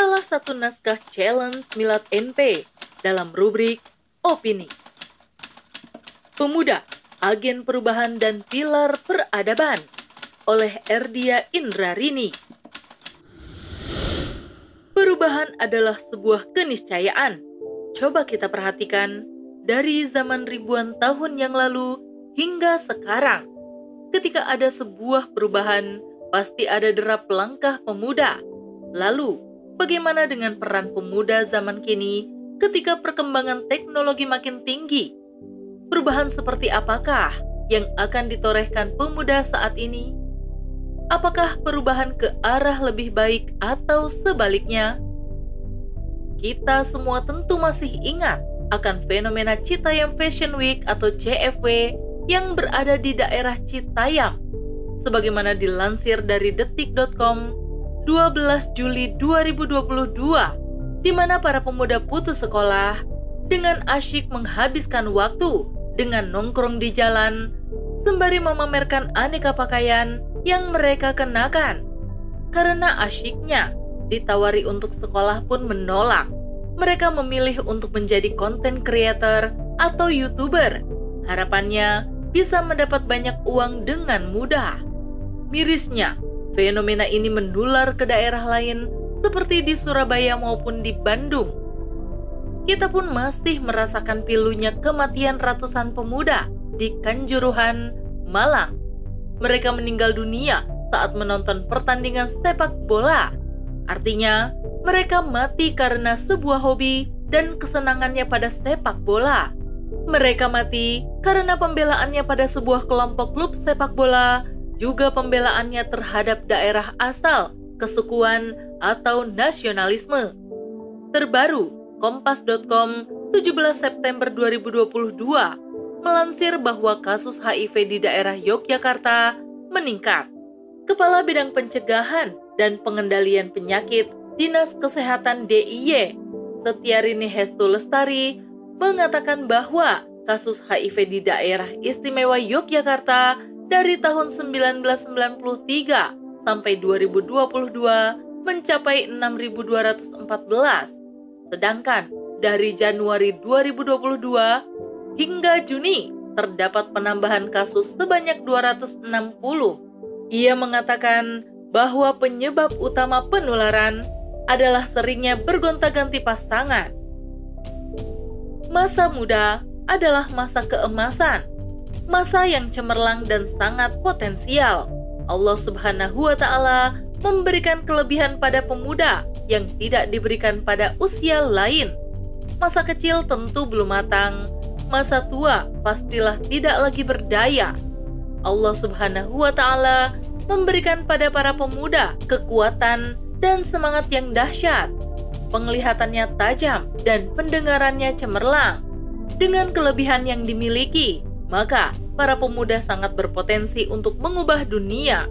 salah satu naskah challenge Milad NP dalam rubrik Opini. Pemuda, Agen Perubahan dan Pilar Peradaban oleh Erdia Indrarini. Perubahan adalah sebuah keniscayaan. Coba kita perhatikan dari zaman ribuan tahun yang lalu hingga sekarang. Ketika ada sebuah perubahan, pasti ada derap langkah pemuda. Lalu, bagaimana dengan peran pemuda zaman kini ketika perkembangan teknologi makin tinggi? Perubahan seperti apakah yang akan ditorehkan pemuda saat ini? Apakah perubahan ke arah lebih baik atau sebaliknya? Kita semua tentu masih ingat akan fenomena Citayam Fashion Week atau CFW yang berada di daerah Citayam. Sebagaimana dilansir dari detik.com 12 Juli 2022, di mana para pemuda putus sekolah dengan asyik menghabiskan waktu dengan nongkrong di jalan sembari memamerkan aneka pakaian yang mereka kenakan. Karena asyiknya ditawari untuk sekolah pun menolak mereka memilih untuk menjadi content creator atau YouTuber. Harapannya bisa mendapat banyak uang dengan mudah. Mirisnya, fenomena ini menular ke daerah lain seperti di Surabaya maupun di Bandung. Kita pun masih merasakan pilunya kematian ratusan pemuda di Kanjuruhan, Malang. Mereka meninggal dunia saat menonton pertandingan sepak bola. Artinya, mereka mati karena sebuah hobi dan kesenangannya pada sepak bola. Mereka mati karena pembelaannya pada sebuah kelompok klub sepak bola, juga pembelaannya terhadap daerah asal, kesukuan, atau nasionalisme. Terbaru, Kompas.com 17 September 2022 melansir bahwa kasus HIV di daerah Yogyakarta meningkat. Kepala Bidang Pencegahan dan Pengendalian Penyakit Dinas Kesehatan DIY, Setiarini Hestu Lestari, mengatakan bahwa kasus HIV di daerah istimewa Yogyakarta dari tahun 1993 sampai 2022 mencapai 6.214. Sedangkan dari Januari 2022 hingga Juni terdapat penambahan kasus sebanyak 260. Ia mengatakan bahwa penyebab utama penularan adalah seringnya bergonta-ganti pasangan. Masa muda adalah masa keemasan, masa yang cemerlang dan sangat potensial. Allah Subhanahu wa Ta'ala memberikan kelebihan pada pemuda yang tidak diberikan pada usia lain. Masa kecil tentu belum matang, masa tua pastilah tidak lagi berdaya. Allah Subhanahu wa Ta'ala memberikan pada para pemuda kekuatan dan semangat yang dahsyat. Penglihatannya tajam dan pendengarannya cemerlang. Dengan kelebihan yang dimiliki, maka para pemuda sangat berpotensi untuk mengubah dunia.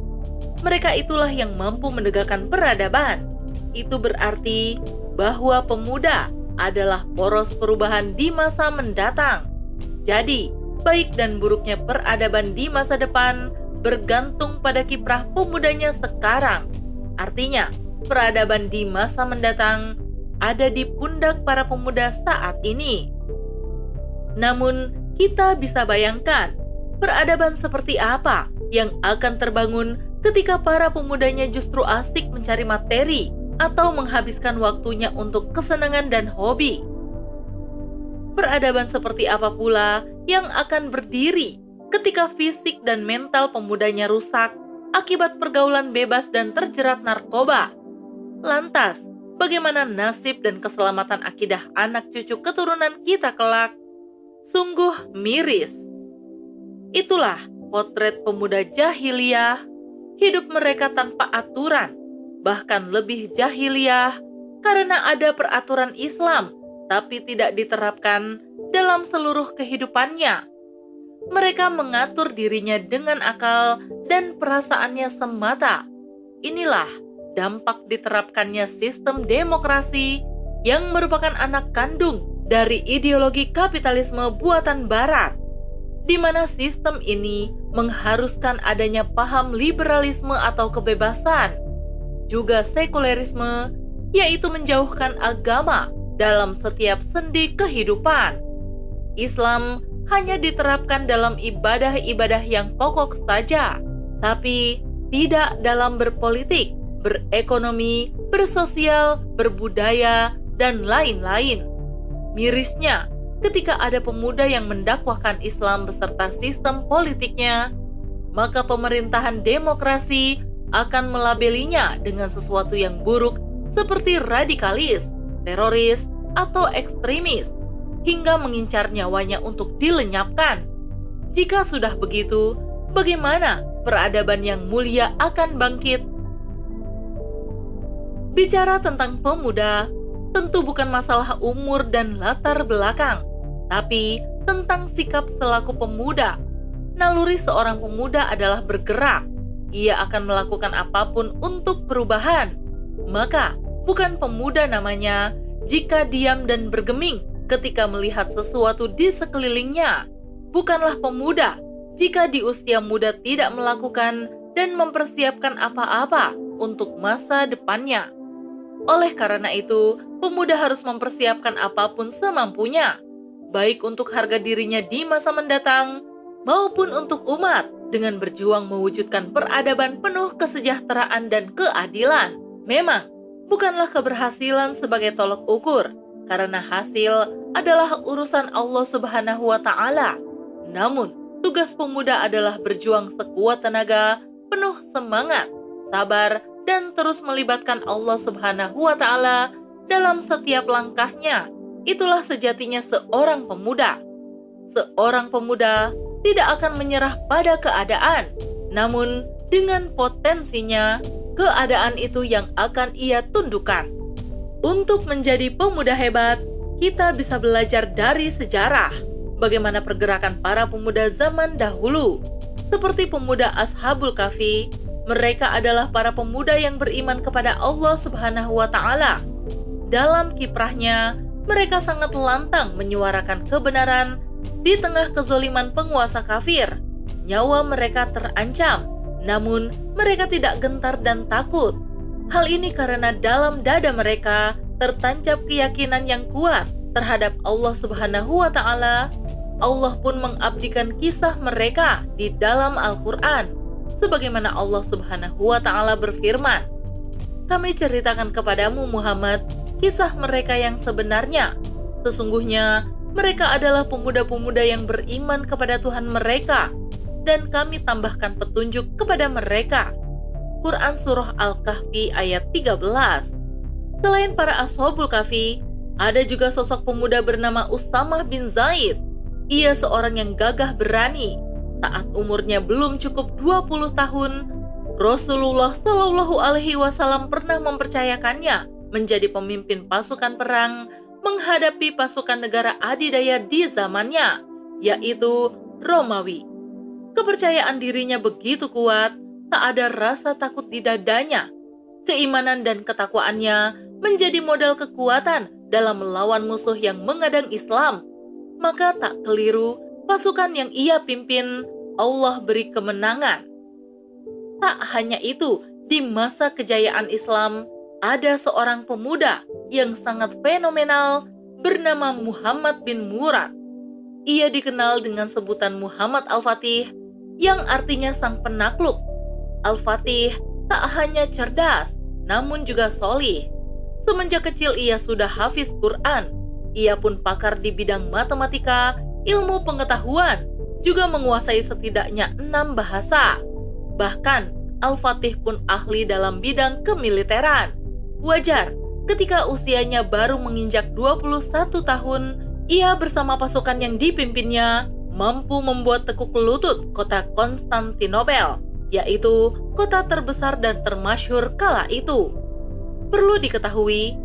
Mereka itulah yang mampu menegakkan peradaban. Itu berarti bahwa pemuda adalah poros perubahan di masa mendatang. Jadi, baik dan buruknya peradaban di masa depan bergantung pada kiprah pemudanya sekarang. Artinya, peradaban di masa mendatang ada di pundak para pemuda saat ini. Namun, kita bisa bayangkan peradaban seperti apa yang akan terbangun ketika para pemudanya justru asik mencari materi atau menghabiskan waktunya untuk kesenangan dan hobi. Peradaban seperti apa pula yang akan berdiri ketika fisik dan mental pemudanya rusak akibat pergaulan bebas dan terjerat narkoba? Lantas, bagaimana nasib dan keselamatan akidah anak cucu keturunan kita kelak? Sungguh miris. Itulah potret pemuda jahiliyah, hidup mereka tanpa aturan, bahkan lebih jahiliyah karena ada peraturan Islam tapi tidak diterapkan dalam seluruh kehidupannya. Mereka mengatur dirinya dengan akal dan perasaannya semata. Inilah dampak diterapkannya sistem demokrasi yang merupakan anak kandung dari ideologi kapitalisme buatan Barat, di mana sistem ini mengharuskan adanya paham liberalisme atau kebebasan, juga sekulerisme, yaitu menjauhkan agama dalam setiap sendi kehidupan. Islam hanya diterapkan dalam ibadah-ibadah yang pokok saja, tapi tidak dalam berpolitik, berekonomi, bersosial, berbudaya, dan lain-lain. Mirisnya, ketika ada pemuda yang mendakwahkan Islam beserta sistem politiknya, maka pemerintahan demokrasi akan melabelinya dengan sesuatu yang buruk seperti radikalis, teroris, atau ekstremis, hingga mengincar nyawanya untuk dilenyapkan. Jika sudah begitu, bagaimana peradaban yang mulia akan bangkit? Bicara tentang pemuda, tentu bukan masalah umur dan latar belakang, tapi tentang sikap selaku pemuda. Naluri seorang pemuda adalah bergerak, ia akan melakukan apa pun untuk perubahan. Maka, bukan pemuda namanya jika diam dan bergeming ketika melihat sesuatu di sekelilingnya. Bukanlah pemuda jika di usia muda tidak melakukan dan mempersiapkan apa-apa untuk masa depannya. Oleh karena itu, pemuda harus mempersiapkan apa pun semampunya, baik untuk harga dirinya di masa mendatang maupun untuk umat dengan berjuang mewujudkan peradaban penuh kesejahteraan dan keadilan. Memang, bukanlah keberhasilan sebagai tolok ukur, karena hasil adalah urusan Allah Subhanahu wa Ta'ala. Namun, tugas pemuda adalah berjuang sekuat tenaga, penuh semangat, sabar, dan terus melibatkan Allah Subhanahu wa Ta'ala dalam setiap langkahnya. Itulah sejatinya seorang pemuda. Seorang pemuda tidak akan menyerah pada keadaan, namun dengan potensinya, keadaan itu yang akan ia tundukkan. Untuk menjadi pemuda hebat, kita bisa belajar dari sejarah bagaimana pergerakan para pemuda zaman dahulu. Seperti pemuda Ashabul Kafi, mereka adalah para pemuda yang beriman kepada Allah Subhanahu wa taala. Dalam kiprahnya, mereka sangat lantang menyuarakan kebenaran di tengah kezoliman penguasa kafir, nyawa mereka terancam, namun mereka tidak gentar dan takut. Hal ini karena dalam dada mereka tertancap keyakinan yang kuat terhadap Allah Subhanahu wa taala. Allah pun mengabdikan kisah mereka di dalam Al-Qur'an sebagaimana Allah Subhanahu wa taala berfirman, "Kami ceritakan kepadamu Muhammad kisah mereka yang sebenarnya. Sesungguhnya mereka adalah pemuda-pemuda yang beriman kepada Tuhan mereka, dan kami tambahkan petunjuk kepada mereka. Quran Surah Al-Kahfi ayat 13 Selain para ashabul kahfi, ada juga sosok pemuda bernama Usamah bin Zaid. Ia seorang yang gagah berani. Saat umurnya belum cukup 20 tahun, Rasulullah Shallallahu alaihi wasallam pernah mempercayakannya menjadi pemimpin pasukan perang menghadapi pasukan negara adidaya di zamannya, yaitu Romawi. Kepercayaan dirinya begitu kuat, tak ada rasa takut di dadanya. Keimanan dan ketakwaannya menjadi modal kekuatan dalam melawan musuh yang mengadang Islam. Maka tak keliru, pasukan yang ia pimpin, Allah beri kemenangan. Tak hanya itu, di masa kejayaan Islam, ada seorang pemuda yang sangat fenomenal bernama Muhammad bin Murad. Ia dikenal dengan sebutan Muhammad Al-Fatih yang artinya sang penakluk. Al-Fatih tak hanya cerdas, namun juga solih. Semenjak kecil ia sudah hafiz Quran. Ia pun pakar di bidang matematika, ilmu pengetahuan, juga menguasai setidaknya enam bahasa. Bahkan, Al-Fatih pun ahli dalam bidang kemiliteran. Wajar ketika usianya baru menginjak 21 tahun, ia bersama pasukan yang dipimpinnya mampu membuat tekuk lutut kota Konstantinopel, yaitu kota terbesar dan termasyhur kala itu. Perlu diketahui,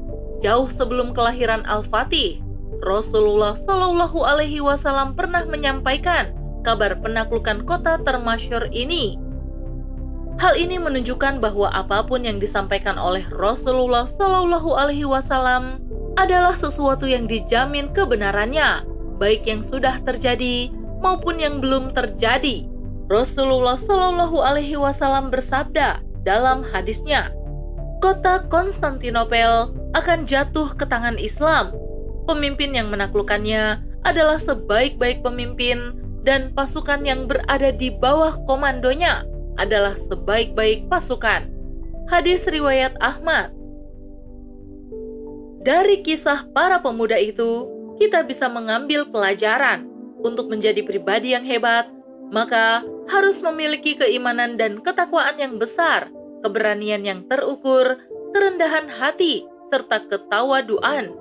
jauh sebelum kelahiran Al-Fatih, Rasulullah Shallallahu Alaihi Wasallam pernah menyampaikan kabar penaklukan kota termasyhur ini Hal ini menunjukkan bahwa apa pun yang disampaikan oleh Rasulullah Shallallahu Alaihi Wasallam adalah sesuatu yang dijamin kebenarannya, baik yang sudah terjadi maupun yang belum terjadi. Rasulullah Shallallahu Alaihi Wasallam bersabda dalam hadisnya, kota Konstantinopel akan jatuh ke tangan Islam. Pemimpin yang menaklukkannya adalah sebaik-baik pemimpin dan pasukan yang berada di bawah komandonya adalah sebaik-baik pasukan. Hadis riwayat Ahmad. Dari kisah para pemuda itu, kita bisa mengambil pelajaran untuk menjadi pribadi yang hebat, maka harus memiliki keimanan dan ketakwaan yang besar keberanian yang terukur, kerendahan hati, serta ketawaduan.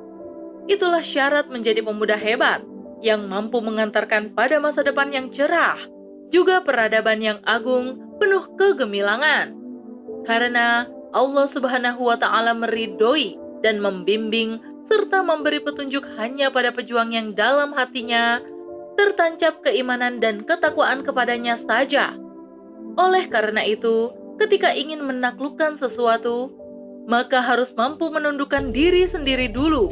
Itulah syarat menjadi pemuda hebat yang mampu mengantarkan pada masa depan yang cerah, juga peradaban yang agung penuh kegemilangan. Karena Allah Subhanahu wa Ta'ala meridoi dan membimbing serta memberi petunjuk hanya pada pejuang yang dalam hatinya tertancap keimanan dan ketakwaan kepadanya saja. Oleh karena itu, ketika ingin menaklukkan sesuatu, maka harus mampu menundukkan diri sendiri dulu.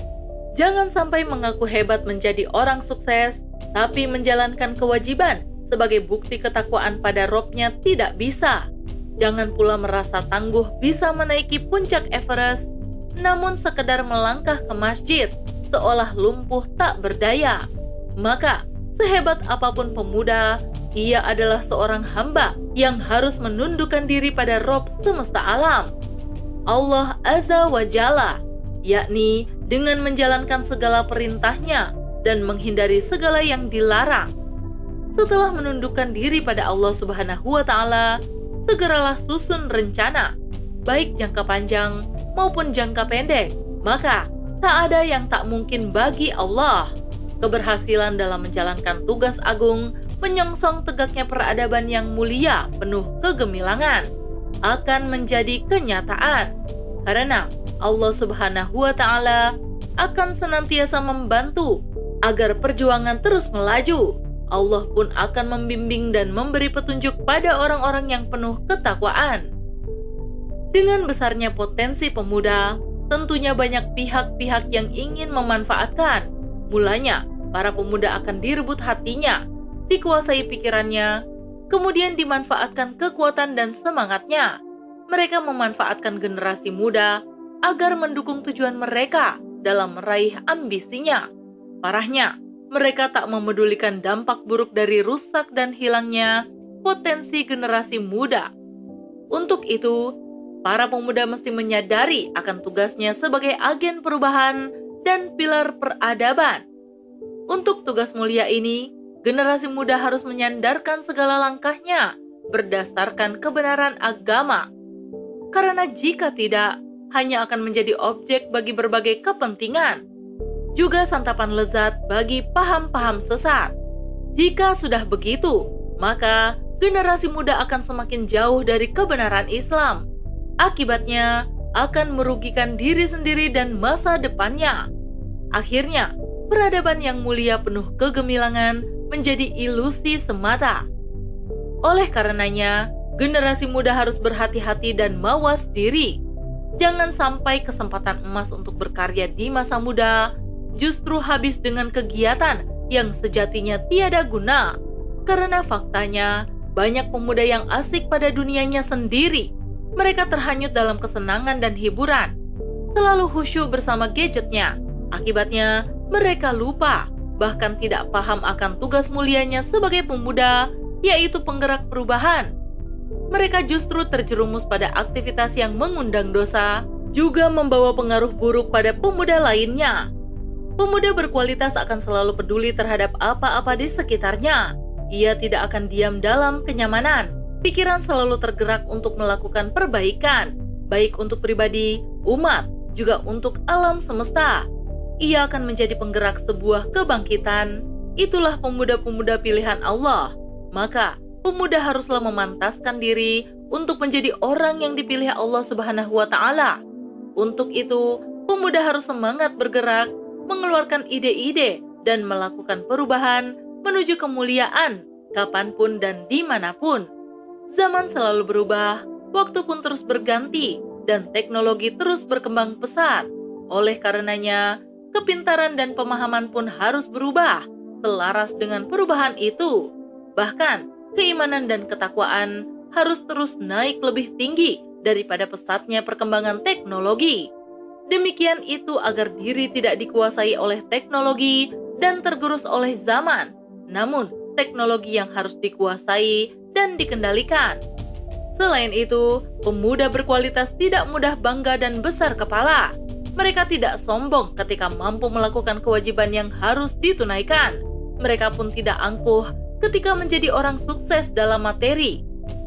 Jangan sampai mengaku hebat menjadi orang sukses, tapi menjalankan kewajiban sebagai bukti ketakwaan pada robnya tidak bisa. Jangan pula merasa tangguh bisa menaiki puncak Everest, namun sekedar melangkah ke masjid, seolah lumpuh tak berdaya. Maka, sehebat apa pun pemuda, ia adalah seorang hamba yang harus menundukkan diri pada Rob semesta alam. Allah Azza wa Jalla, yakni dengan menjalankan segala perintahnya dan menghindari segala yang dilarang. Setelah menundukkan diri pada Allah Subhanahu wa taala, segeralah susun rencana, baik jangka panjang maupun jangka pendek. Maka tak ada yang tak mungkin bagi Allah. Keberhasilan dalam menjalankan tugas agung menyongsong tegaknya peradaban yang mulia penuh kegemilangan akan menjadi kenyataan karena Allah Subhanahu wa taala akan senantiasa membantu agar perjuangan terus melaju. Allah pun akan membimbing dan memberi petunjuk pada orang-orang yang penuh ketakwaan. Dengan besarnya potensi pemuda, tentunya banyak pihak-pihak yang ingin memanfaatkan. Mulanya, para pemuda akan direbut hatinya dikuasai pikirannya, kemudian dimanfaatkan kekuatan dan semangatnya. Mereka memanfaatkan generasi muda agar mendukung tujuan mereka dalam meraih ambisinya. Parahnya, mereka tak memedulikan dampak buruk dari rusak dan hilangnya potensi generasi muda. Untuk itu, para pemuda mesti menyadari akan tugasnya sebagai agen perubahan dan pilar peradaban. Untuk tugas mulia ini, generasi muda harus menyandarkan segala langkahnya berdasarkan kebenaran agama. Karena jika tidak, hanya akan menjadi objek bagi berbagai kepentingan, juga santapan lezat bagi paham-paham sesat. Jika sudah begitu, maka generasi muda akan semakin jauh dari kebenaran Islam. Akibatnya akan merugikan diri sendiri dan masa depannya. Akhirnya, peradaban yang mulia penuh kegemilangan menjadi ilusi semata. Oleh karenanya, generasi muda harus berhati-hati dan mawas diri. Jangan sampai kesempatan emas untuk berkarya di masa muda justru habis dengan kegiatan yang sejatinya tiada guna. Karena faktanya, banyak pemuda yang asik pada dunianya sendiri. Mereka terhanyut dalam kesenangan dan hiburan, selalu khusyuk bersama gadgetnya. Akibatnya, mereka lupa bahkan tidak paham akan tugas mulianya sebagai pemuda, yaitu penggerak perubahan. Mereka justru terjerumus pada aktivitas yang mengundang dosa, juga membawa pengaruh buruk pada pemuda lainnya. Pemuda berkualitas akan selalu peduli terhadap apa-apa di sekitarnya. Ia tidak akan diam dalam kenyamanan. Pikiran selalu tergerak untuk melakukan perbaikan, baik untuk pribadi, umat, juga untuk alam semesta ia akan menjadi penggerak sebuah kebangkitan. Itulah pemuda-pemuda pilihan Allah. Maka, pemuda haruslah memantaskan diri untuk menjadi orang yang dipilih Allah Subhanahu wa taala. Untuk itu, pemuda harus semangat bergerak, mengeluarkan ide-ide dan melakukan perubahan menuju kemuliaan kapan pun dan di mana pun. Zaman selalu berubah, waktu pun terus berganti, dan teknologi terus berkembang pesat. Oleh karenanya, kepintaran dan pemahaman pun harus berubah selaras dengan perubahan itu. Bahkan, keimanan dan ketakwaan harus terus naik lebih tinggi daripada pesatnya perkembangan teknologi. Demikian itu agar diri tidak dikuasai oleh teknologi dan tergerus oleh zaman, namun teknologi yang harus dikuasai dan dikendalikan. Selain itu, pemuda berkualitas tidak mudah bangga dan besar kepala. Mereka tidak sombong ketika mampu melakukan kewajiban yang harus ditunaikan. Mereka pun tidak angkuh ketika menjadi orang sukses dalam materi.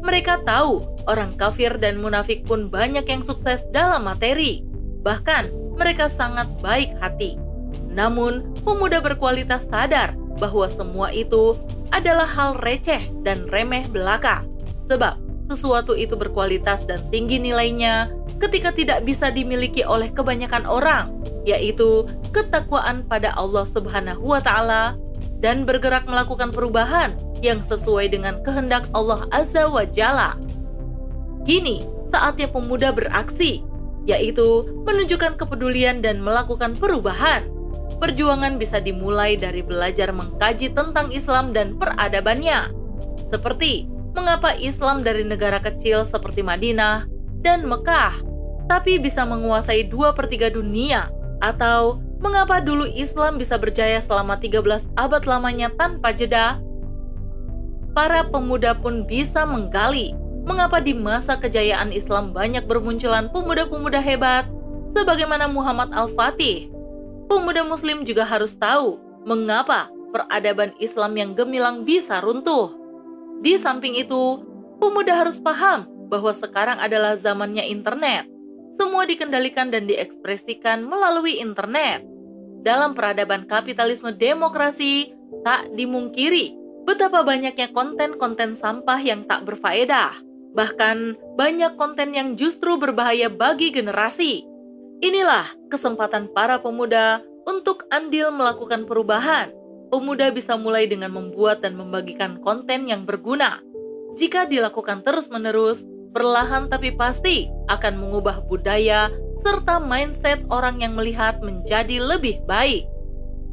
Mereka tahu orang kafir dan munafik pun banyak yang sukses dalam materi. Bahkan mereka sangat baik hati. Namun, pemuda berkualitas sadar bahwa semua itu adalah hal receh dan remeh belaka. Sebab sesuatu itu berkualitas dan tinggi nilainya ketika tidak bisa dimiliki oleh kebanyakan orang, yaitu ketakwaan pada Allah Subhanahu wa taala dan bergerak melakukan perubahan yang sesuai dengan kehendak Allah Azza wa Jalla. Kini saatnya pemuda beraksi, yaitu menunjukkan kepedulian dan melakukan perubahan. Perjuangan bisa dimulai dari belajar mengkaji tentang Islam dan peradabannya, seperti mengapa Islam dari negara kecil seperti Madinah dan Mekah, tapi bisa menguasai dua per tiga dunia, atau mengapa dulu Islam bisa berjaya selama 13 abad lamanya tanpa jeda. Para pemuda pun bisa menggali mengapa di masa kejayaan Islam banyak bermunculan pemuda-pemuda hebat sebagaimana Muhammad Al-Fatih pemuda muslim juga harus tahu mengapa peradaban Islam yang gemilang bisa runtuh. Di samping itu, pemuda harus paham bahwa sekarang adalah zamannya internet. Semua dikendalikan dan diekspresikan melalui internet. Dalam peradaban kapitalisme demokrasi, tak dimungkiri betapa banyaknya konten-konten sampah yang tak berfaedah. Bahkan banyak konten yang justru berbahaya bagi generasi Inilah kesempatan para pemuda untuk andil melakukan perubahan. Pemuda bisa mulai dengan membuat dan membagikan konten yang berguna. Jika dilakukan terus-menerus, perlahan tapi pasti akan mengubah budaya serta mindset orang yang melihat menjadi lebih baik.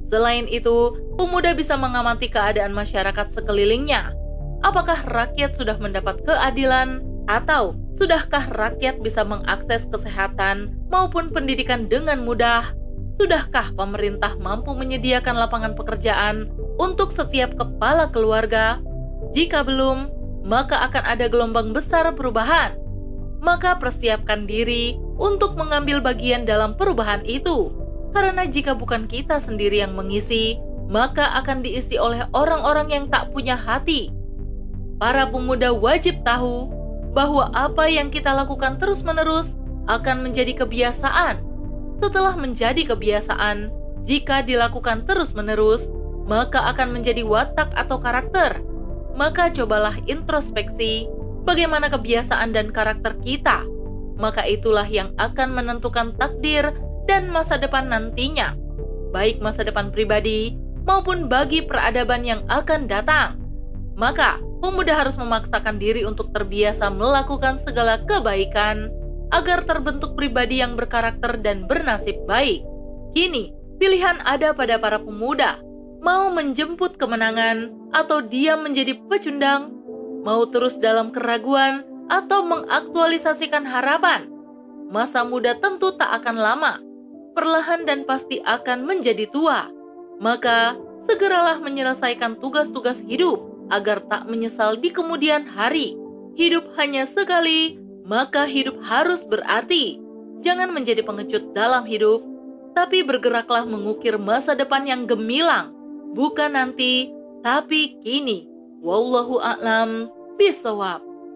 Selain itu, pemuda bisa mengamati keadaan masyarakat sekelilingnya. Apakah rakyat sudah mendapat keadilan atau Sudahkah rakyat bisa mengakses kesehatan maupun pendidikan dengan mudah? Sudahkah pemerintah mampu menyediakan lapangan pekerjaan untuk setiap kepala keluarga? Jika belum, maka akan ada gelombang besar perubahan. Maka persiapkan diri untuk mengambil bagian dalam perubahan itu. Karena jika bukan kita sendiri yang mengisi, maka akan diisi oleh orang-orang yang tak punya hati. Para pemuda wajib tahu bahwa apa yang kita lakukan terus-menerus akan menjadi kebiasaan. Setelah menjadi kebiasaan, jika dilakukan terus-menerus, maka akan menjadi watak atau karakter. Maka cobalah introspeksi bagaimana kebiasaan dan karakter kita. Maka itulah yang akan menentukan takdir dan masa depan nantinya, baik masa depan pribadi maupun bagi peradaban yang akan datang. Maka, pemuda harus memaksakan diri untuk terbiasa melakukan segala kebaikan agar terbentuk pribadi yang berkarakter dan bernasib baik. Kini, pilihan ada pada para pemuda, mau menjemput kemenangan atau diam menjadi pecundang, mau terus dalam keraguan atau mengaktualisasikan harapan. Masa muda tentu tak akan lama, perlahan dan pasti akan menjadi tua. Maka, segeralah menyelesaikan tugas-tugas hidup agar tak menyesal di kemudian hari. Hidup hanya sekali, maka hidup harus berarti. Jangan menjadi pengecut dalam hidup, tapi bergeraklah mengukir masa depan yang gemilang, bukan nanti, tapi kini. Wallahu a'lam bisawab.